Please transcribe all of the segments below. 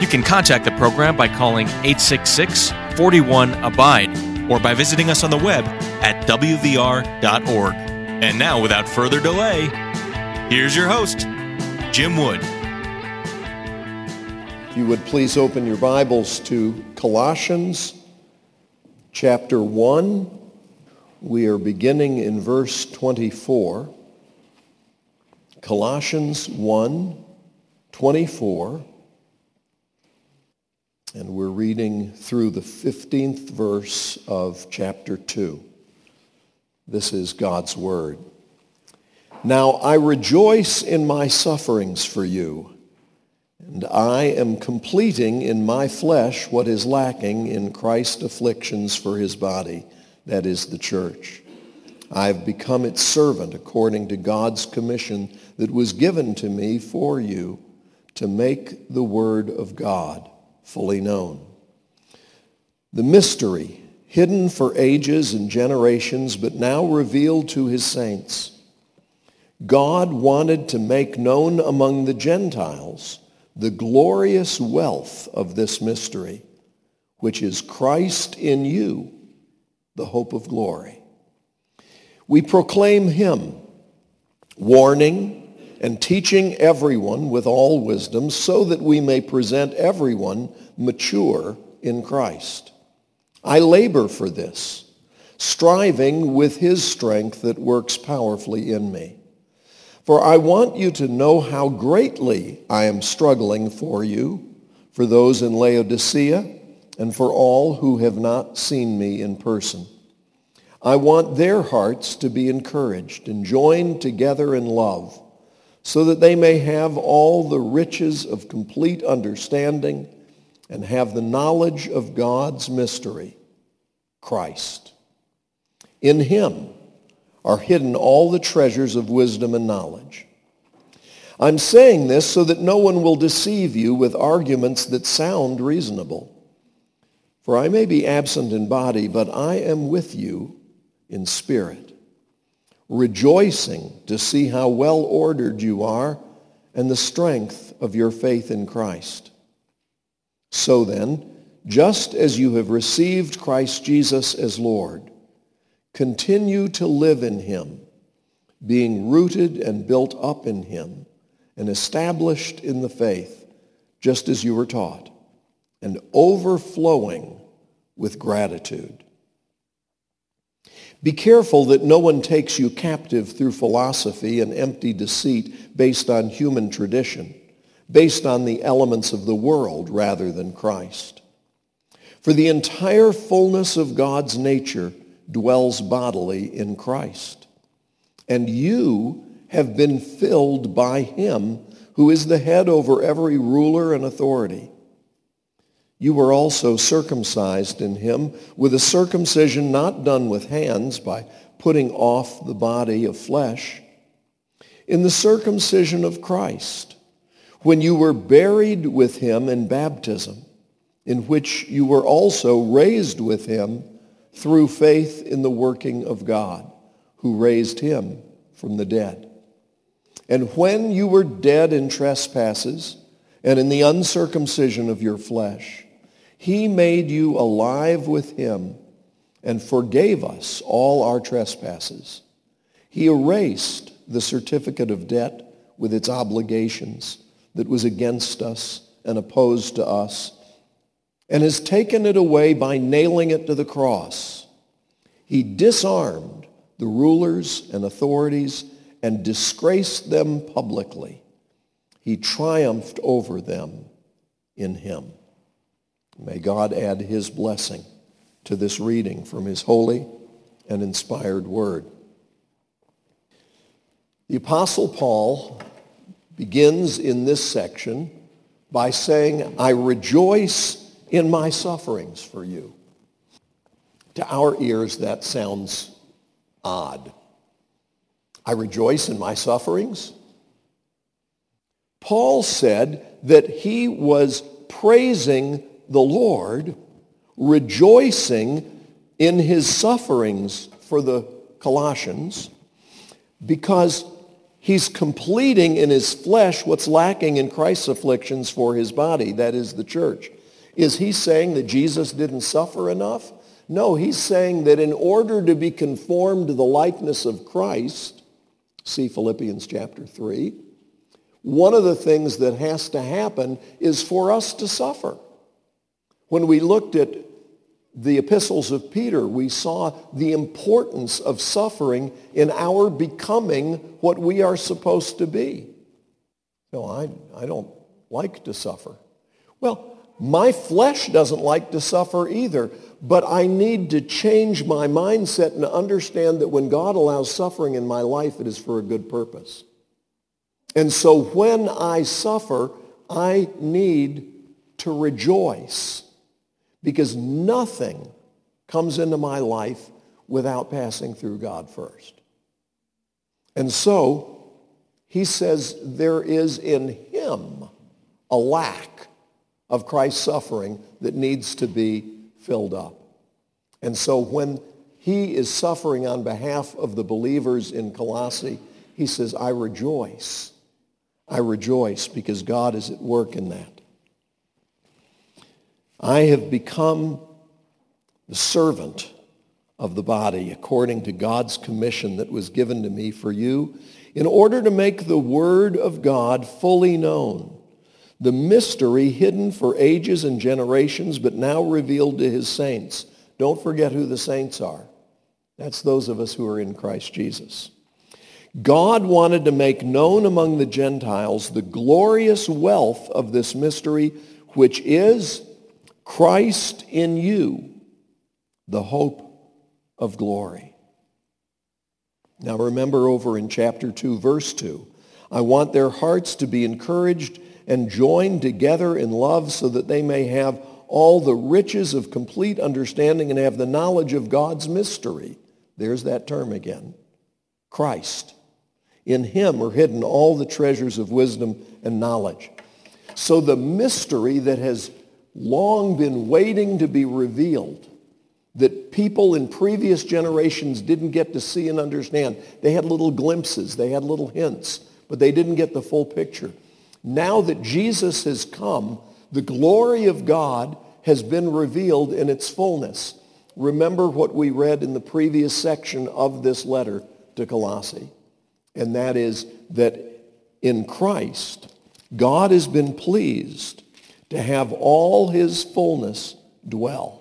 You can contact the program by calling 866 41 Abide or by visiting us on the web at WVR.org. And now, without further delay, here's your host, Jim Wood. If you would please open your Bibles to Colossians chapter 1. We are beginning in verse 24. Colossians 1, 24. And we're reading through the 15th verse of chapter 2. This is God's word. Now I rejoice in my sufferings for you, and I am completing in my flesh what is lacking in Christ's afflictions for his body, that is the church. I have become its servant according to God's commission that was given to me for you to make the word of God fully known. The mystery hidden for ages and generations, but now revealed to his saints. God wanted to make known among the Gentiles the glorious wealth of this mystery, which is Christ in you, the hope of glory. We proclaim him, warning and teaching everyone with all wisdom so that we may present everyone mature in Christ. I labor for this, striving with his strength that works powerfully in me. For I want you to know how greatly I am struggling for you, for those in Laodicea, and for all who have not seen me in person. I want their hearts to be encouraged and joined together in love, so that they may have all the riches of complete understanding and have the knowledge of God's mystery, Christ. In him are hidden all the treasures of wisdom and knowledge. I'm saying this so that no one will deceive you with arguments that sound reasonable. For I may be absent in body, but I am with you in spirit, rejoicing to see how well ordered you are and the strength of your faith in Christ. So then, just as you have received Christ Jesus as Lord, continue to live in him, being rooted and built up in him and established in the faith, just as you were taught, and overflowing with gratitude. Be careful that no one takes you captive through philosophy and empty deceit based on human tradition based on the elements of the world rather than Christ. For the entire fullness of God's nature dwells bodily in Christ. And you have been filled by him who is the head over every ruler and authority. You were also circumcised in him with a circumcision not done with hands by putting off the body of flesh, in the circumcision of Christ when you were buried with him in baptism, in which you were also raised with him through faith in the working of God, who raised him from the dead. And when you were dead in trespasses and in the uncircumcision of your flesh, he made you alive with him and forgave us all our trespasses. He erased the certificate of debt with its obligations that was against us and opposed to us and has taken it away by nailing it to the cross. He disarmed the rulers and authorities and disgraced them publicly. He triumphed over them in him. May God add his blessing to this reading from his holy and inspired word. The Apostle Paul begins in this section by saying, I rejoice in my sufferings for you. To our ears, that sounds odd. I rejoice in my sufferings. Paul said that he was praising the Lord, rejoicing in his sufferings for the Colossians, because he's completing in his flesh what's lacking in Christ's afflictions for his body, that is the church. Is he saying that Jesus didn't suffer enough? No, he's saying that in order to be conformed to the likeness of Christ, see Philippians chapter 3, one of the things that has to happen is for us to suffer. When we looked at the epistles of Peter, we saw the importance of suffering in our becoming what we are supposed to be. No, I, I don't like to suffer. Well, my flesh doesn't like to suffer either, but I need to change my mindset and understand that when God allows suffering in my life, it is for a good purpose. And so when I suffer, I need to rejoice because nothing comes into my life without passing through God first. And so he says there is in him a lack of Christ's suffering that needs to be filled up. And so when he is suffering on behalf of the believers in Colossae, he says, I rejoice. I rejoice because God is at work in that. I have become the servant of the body according to God's commission that was given to me for you in order to make the word of God fully known, the mystery hidden for ages and generations but now revealed to his saints. Don't forget who the saints are. That's those of us who are in Christ Jesus. God wanted to make known among the Gentiles the glorious wealth of this mystery, which is Christ in you, the hope of glory. Now remember over in chapter 2, verse 2, I want their hearts to be encouraged and joined together in love so that they may have all the riches of complete understanding and have the knowledge of God's mystery. There's that term again. Christ. In him are hidden all the treasures of wisdom and knowledge. So the mystery that has long been waiting to be revealed that people in previous generations didn't get to see and understand. They had little glimpses, they had little hints, but they didn't get the full picture. Now that Jesus has come, the glory of God has been revealed in its fullness. Remember what we read in the previous section of this letter to Colossae, and that is that in Christ, God has been pleased to have all his fullness dwell.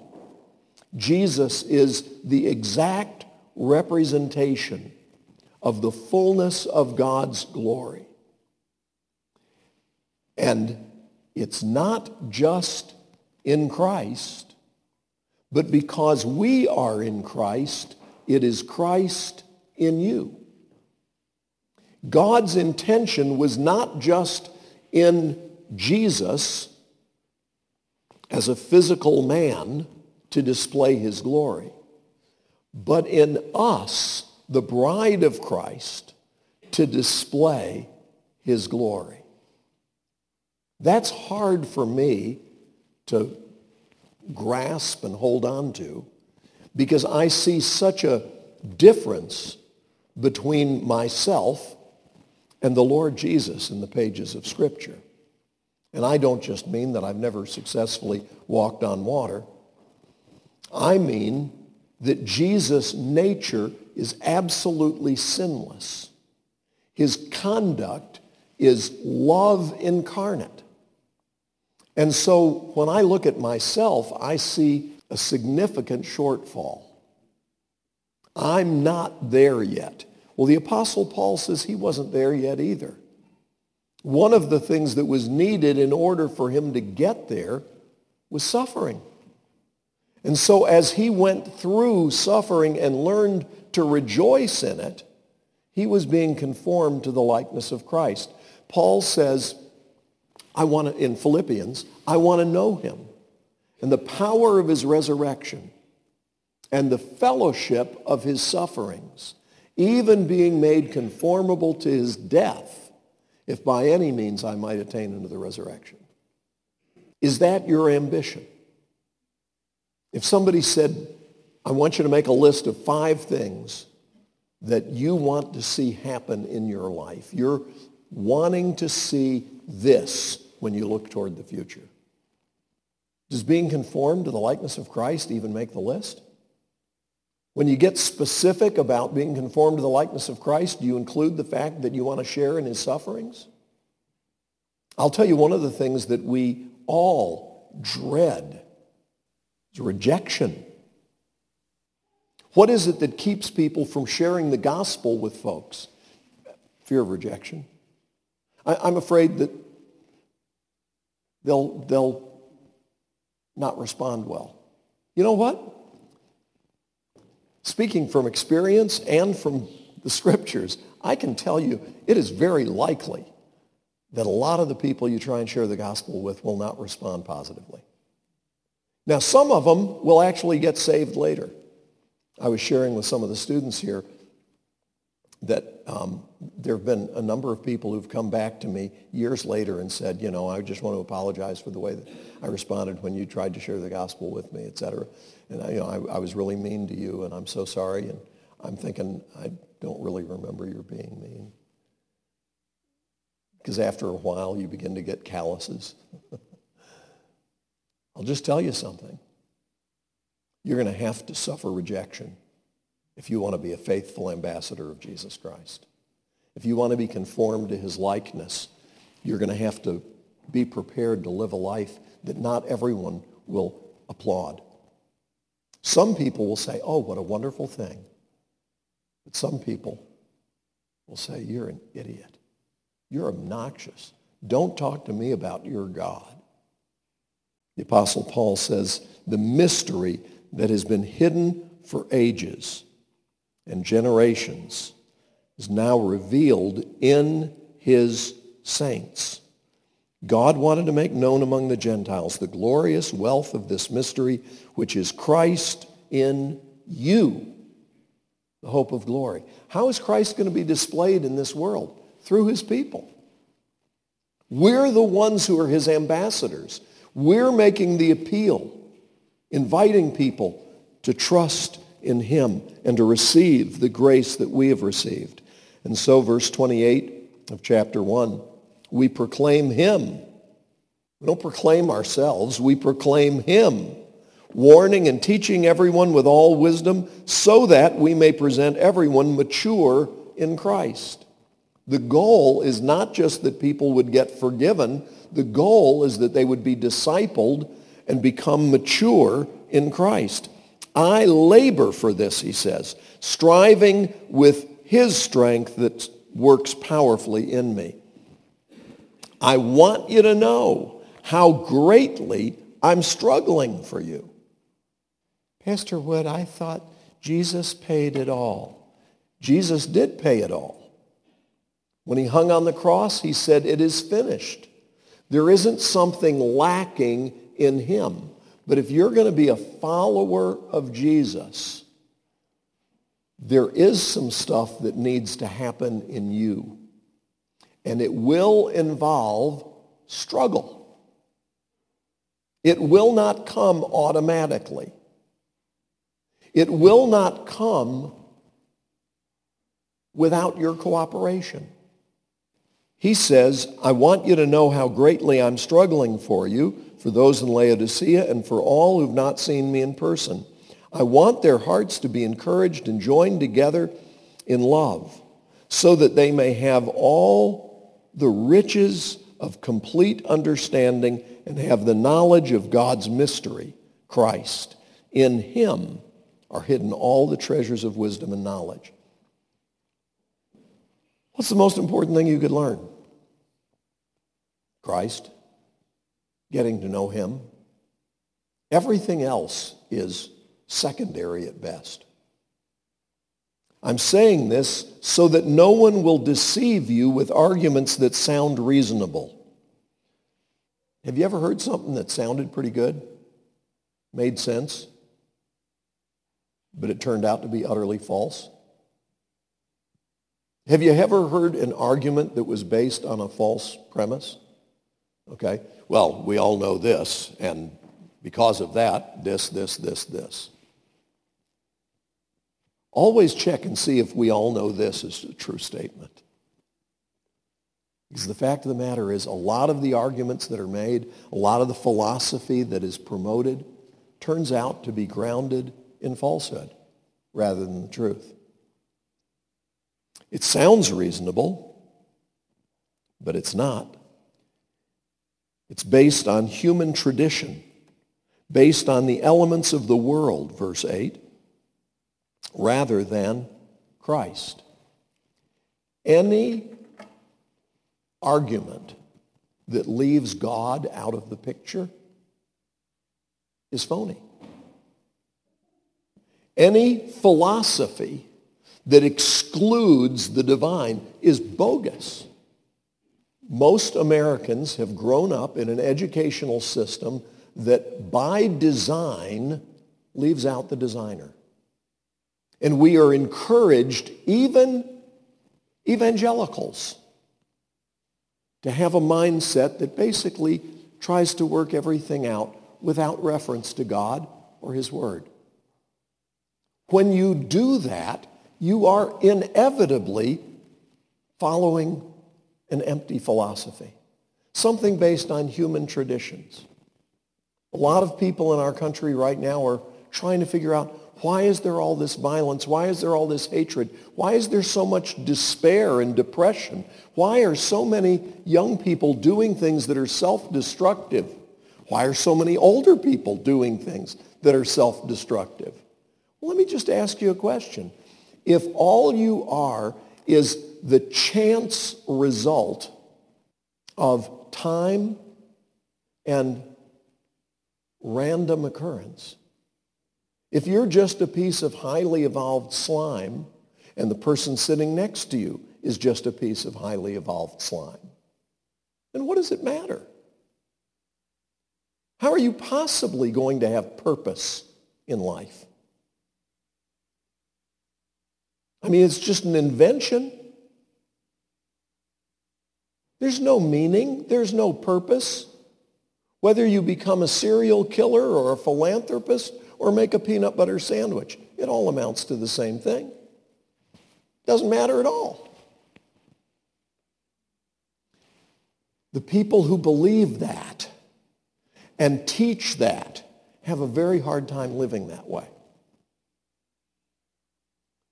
Jesus is the exact representation of the fullness of God's glory. And it's not just in Christ, but because we are in Christ, it is Christ in you. God's intention was not just in Jesus as a physical man to display his glory, but in us, the bride of Christ, to display his glory. That's hard for me to grasp and hold on to because I see such a difference between myself and the Lord Jesus in the pages of Scripture. And I don't just mean that I've never successfully walked on water. I mean that Jesus' nature is absolutely sinless. His conduct is love incarnate. And so when I look at myself, I see a significant shortfall. I'm not there yet. Well, the Apostle Paul says he wasn't there yet either. One of the things that was needed in order for him to get there was suffering. And so as he went through suffering and learned to rejoice in it, he was being conformed to the likeness of Christ. Paul says, I want to, in Philippians, I want to know him and the power of his resurrection and the fellowship of his sufferings, even being made conformable to his death, if by any means I might attain unto the resurrection. Is that your ambition? If somebody said, I want you to make a list of five things that you want to see happen in your life, you're wanting to see this when you look toward the future. Does being conformed to the likeness of Christ even make the list? When you get specific about being conformed to the likeness of Christ, do you include the fact that you want to share in his sufferings? I'll tell you one of the things that we all dread is rejection. What is it that keeps people from sharing the gospel with folks? Fear of rejection. I, am afraid that they'll, they'll not respond well. You know what? Speaking from experience and from the scriptures, I can tell you it is very likely that a lot of the people you try and share the gospel with will not respond positively. Now, some of them will actually get saved later. I was sharing with some of the students here that um, there have been a number of people who've come back to me years later and said, you know, I just want to apologize for the way that I responded when you tried to share the gospel with me, et cetera. And I, you know, I, I was really mean to you, and I'm so sorry. And I'm thinking, I don't really remember your being mean. Because after a while, you begin to get calluses. I'll just tell you something. You're going to have to suffer rejection if you want to be a faithful ambassador of Jesus Christ. If you want to be conformed to his likeness, you're going to have to be prepared to live a life that not everyone will applaud. Some people will say, oh, what a wonderful thing. But some people will say, you're an idiot. You're obnoxious. Don't talk to me about your God. The Apostle Paul says, the mystery that has been hidden for ages and generations is now revealed in his saints. God wanted to make known among the Gentiles the glorious wealth of this mystery, which is Christ in you, the hope of glory. How is Christ going to be displayed in this world? Through his people. We're the ones who are his ambassadors. We're making the appeal, inviting people to trust in him and to receive the grace that we have received. And so verse 28 of chapter 1, we proclaim him. We don't proclaim ourselves, we proclaim him, warning and teaching everyone with all wisdom so that we may present everyone mature in Christ. The goal is not just that people would get forgiven. The goal is that they would be discipled and become mature in Christ. I labor for this, he says, striving with his strength that works powerfully in me. I want you to know how greatly I'm struggling for you. Pastor Wood, I thought Jesus paid it all. Jesus did pay it all. When he hung on the cross, he said, it is finished. There isn't something lacking in him. But if you're going to be a follower of Jesus, there is some stuff that needs to happen in you. And it will involve struggle. It will not come automatically. It will not come without your cooperation. He says, I want you to know how greatly I'm struggling for you for those in Laodicea, and for all who've not seen me in person. I want their hearts to be encouraged and joined together in love, so that they may have all the riches of complete understanding and have the knowledge of God's mystery, Christ. In him are hidden all the treasures of wisdom and knowledge. What's the most important thing you could learn? Christ getting to know him. Everything else is secondary at best. I'm saying this so that no one will deceive you with arguments that sound reasonable. Have you ever heard something that sounded pretty good? Made sense? But it turned out to be utterly false? Have you ever heard an argument that was based on a false premise? Okay. Well, we all know this, and because of that, this, this, this, this. Always check and see if we all know this is a true statement. Because the fact of the matter is a lot of the arguments that are made, a lot of the philosophy that is promoted turns out to be grounded in falsehood rather than the truth. It sounds reasonable, but it's not. It's based on human tradition, based on the elements of the world, verse 8, rather than Christ. Any argument that leaves God out of the picture is phony. Any philosophy that excludes the divine is bogus. Most Americans have grown up in an educational system that by design leaves out the designer. And we are encouraged, even evangelicals, to have a mindset that basically tries to work everything out without reference to God or his word. When you do that, you are inevitably following an empty philosophy, something based on human traditions. A lot of people in our country right now are trying to figure out why is there all this violence? Why is there all this hatred? Why is there so much despair and depression? Why are so many young people doing things that are self-destructive? Why are so many older people doing things that are self-destructive? Well, let me just ask you a question. If all you are is the chance result of time and random occurrence, if you're just a piece of highly evolved slime and the person sitting next to you is just a piece of highly evolved slime, then what does it matter? How are you possibly going to have purpose in life? I mean, it's just an invention. There's no meaning. There's no purpose. Whether you become a serial killer or a philanthropist or make a peanut butter sandwich. It all amounts to the same thing. Doesn't matter at all. The people who believe that and teach that have a very hard time living that way.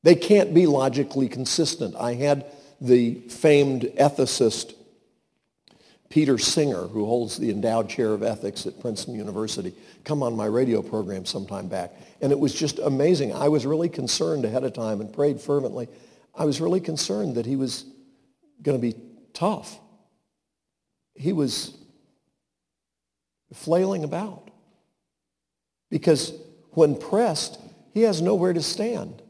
They can't be logically consistent. I had the famed ethicist Peter Singer, who holds the endowed chair of ethics at Princeton University, come on my radio program sometime back. And it was just amazing. I was really concerned ahead of time and prayed fervently. I was really concerned that he was going to be tough. He was flailing about. Because when pressed, he has nowhere to stand.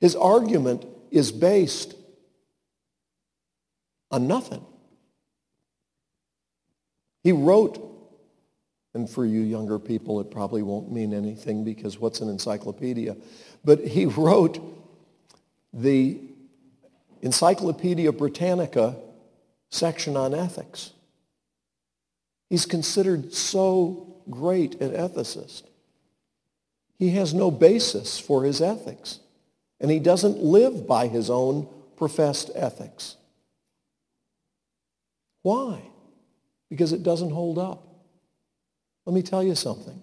His argument is based on nothing. He wrote, and for you younger people, it probably won't mean anything because what's an encyclopedia? But he wrote the Encyclopedia Britannica section on ethics. He's considered so great an ethicist. He has no basis for his ethics, and he doesn't live by his own professed ethics. Why? Because it doesn't hold up. Let me tell you something.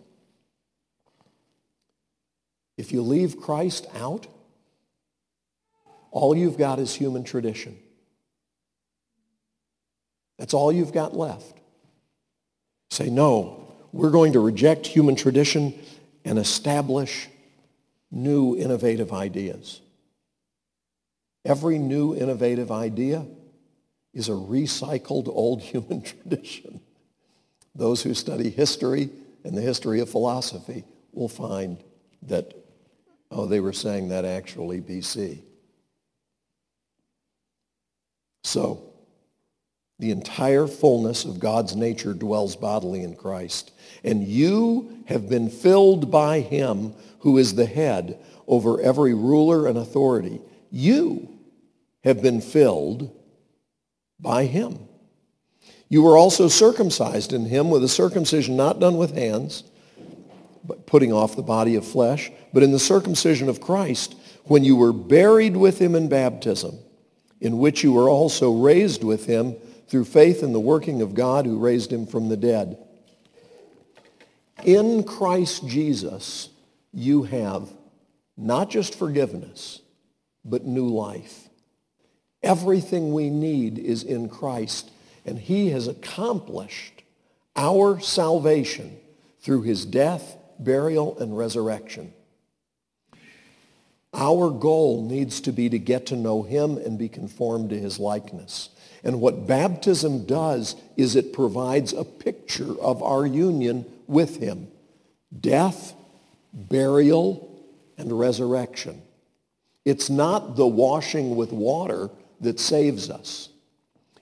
If you leave Christ out, all you've got is human tradition. That's all you've got left. Say, no, we're going to reject human tradition and establish new innovative ideas. Every new innovative idea is a recycled old human tradition. Those who study history and the history of philosophy will find that, oh, they were saying that actually BC. So, The entire fullness of God's nature dwells bodily in Christ. And you have been filled by him who is the head over every ruler and authority. You have been filled by him. You were also circumcised in him with a circumcision not done with hands, but putting off the body of flesh, but in the circumcision of Christ, when you were buried with him in baptism, in which you were also raised with him through faith in the working of God who raised him from the dead. In Christ Jesus, you have not just forgiveness, but new life. Everything we need is in Christ, and he has accomplished our salvation through his death, burial, and resurrection. Our goal needs to be to get to know him and be conformed to his likeness. And what baptism does is it provides a picture of our union with him. Death, burial, and resurrection. It's not the washing with water that saves us.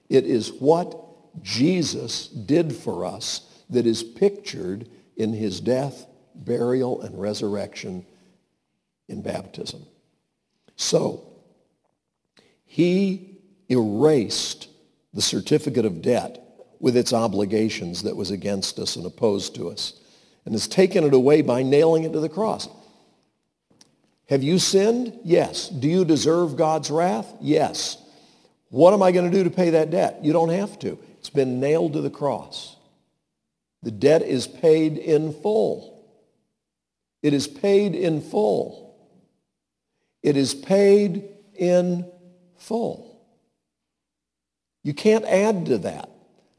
It is what Jesus did for us that is pictured in his death, burial, and resurrection in baptism. So, he erased the certificate of debt with its obligations that was against us and opposed to us and has taken it away by nailing it to the cross. Have you sinned? Yes. Do you deserve God's wrath? Yes. What am I going to do to pay that debt? You don't have to. It's been nailed to the cross. The debt is paid in full. It is paid in full. It is paid in full. You can't add to that.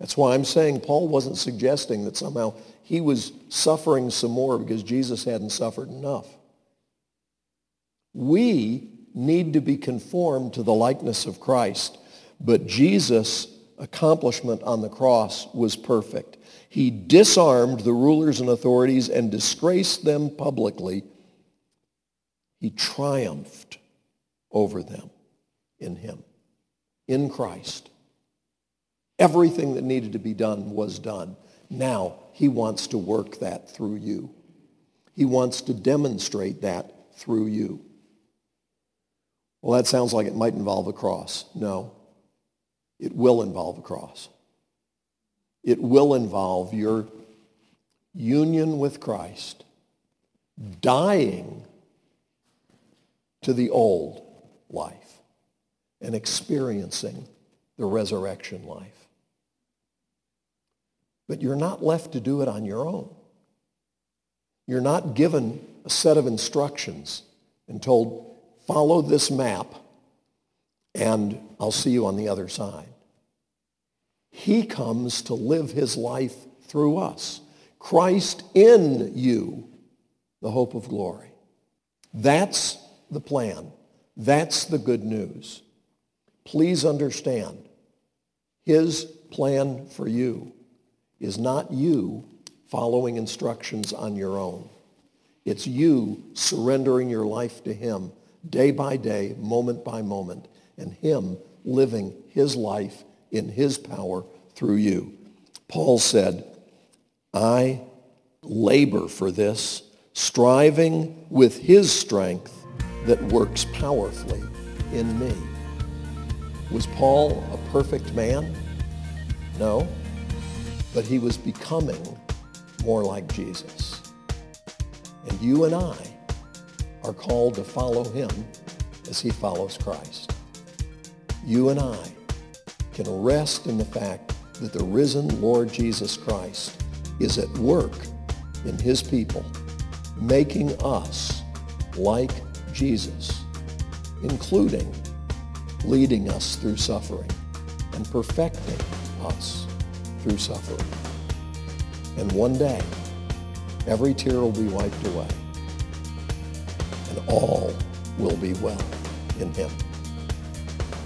That's why I'm saying Paul wasn't suggesting that somehow he was suffering some more because Jesus hadn't suffered enough. We need to be conformed to the likeness of Christ, but Jesus' accomplishment on the cross was perfect. He disarmed the rulers and authorities and disgraced them publicly. He triumphed over them in him, in Christ. Everything that needed to be done was done. Now he wants to work that through you. He wants to demonstrate that through you. Well, that sounds like it might involve a cross. No, it will involve a cross. It will involve your union with Christ, dying to the old life and experiencing the resurrection life. But you're not left to do it on your own. You're not given a set of instructions and told, follow this map and I'll see you on the other side. He comes to live his life through us. Christ in you, the hope of glory. That's the plan. That's the good news. Please understand, his plan for you is not you following instructions on your own. It's you surrendering your life to him day by day, moment by moment, and him living his life in his power through you. Paul said, I labor for this, striving with his strength that works powerfully in me. Was Paul a perfect man? No but he was becoming more like Jesus. And you and I are called to follow him as he follows Christ. You and I can rest in the fact that the risen Lord Jesus Christ is at work in his people, making us like Jesus, including leading us through suffering and perfecting us through suffering. And one day, every tear will be wiped away, and all will be well in him.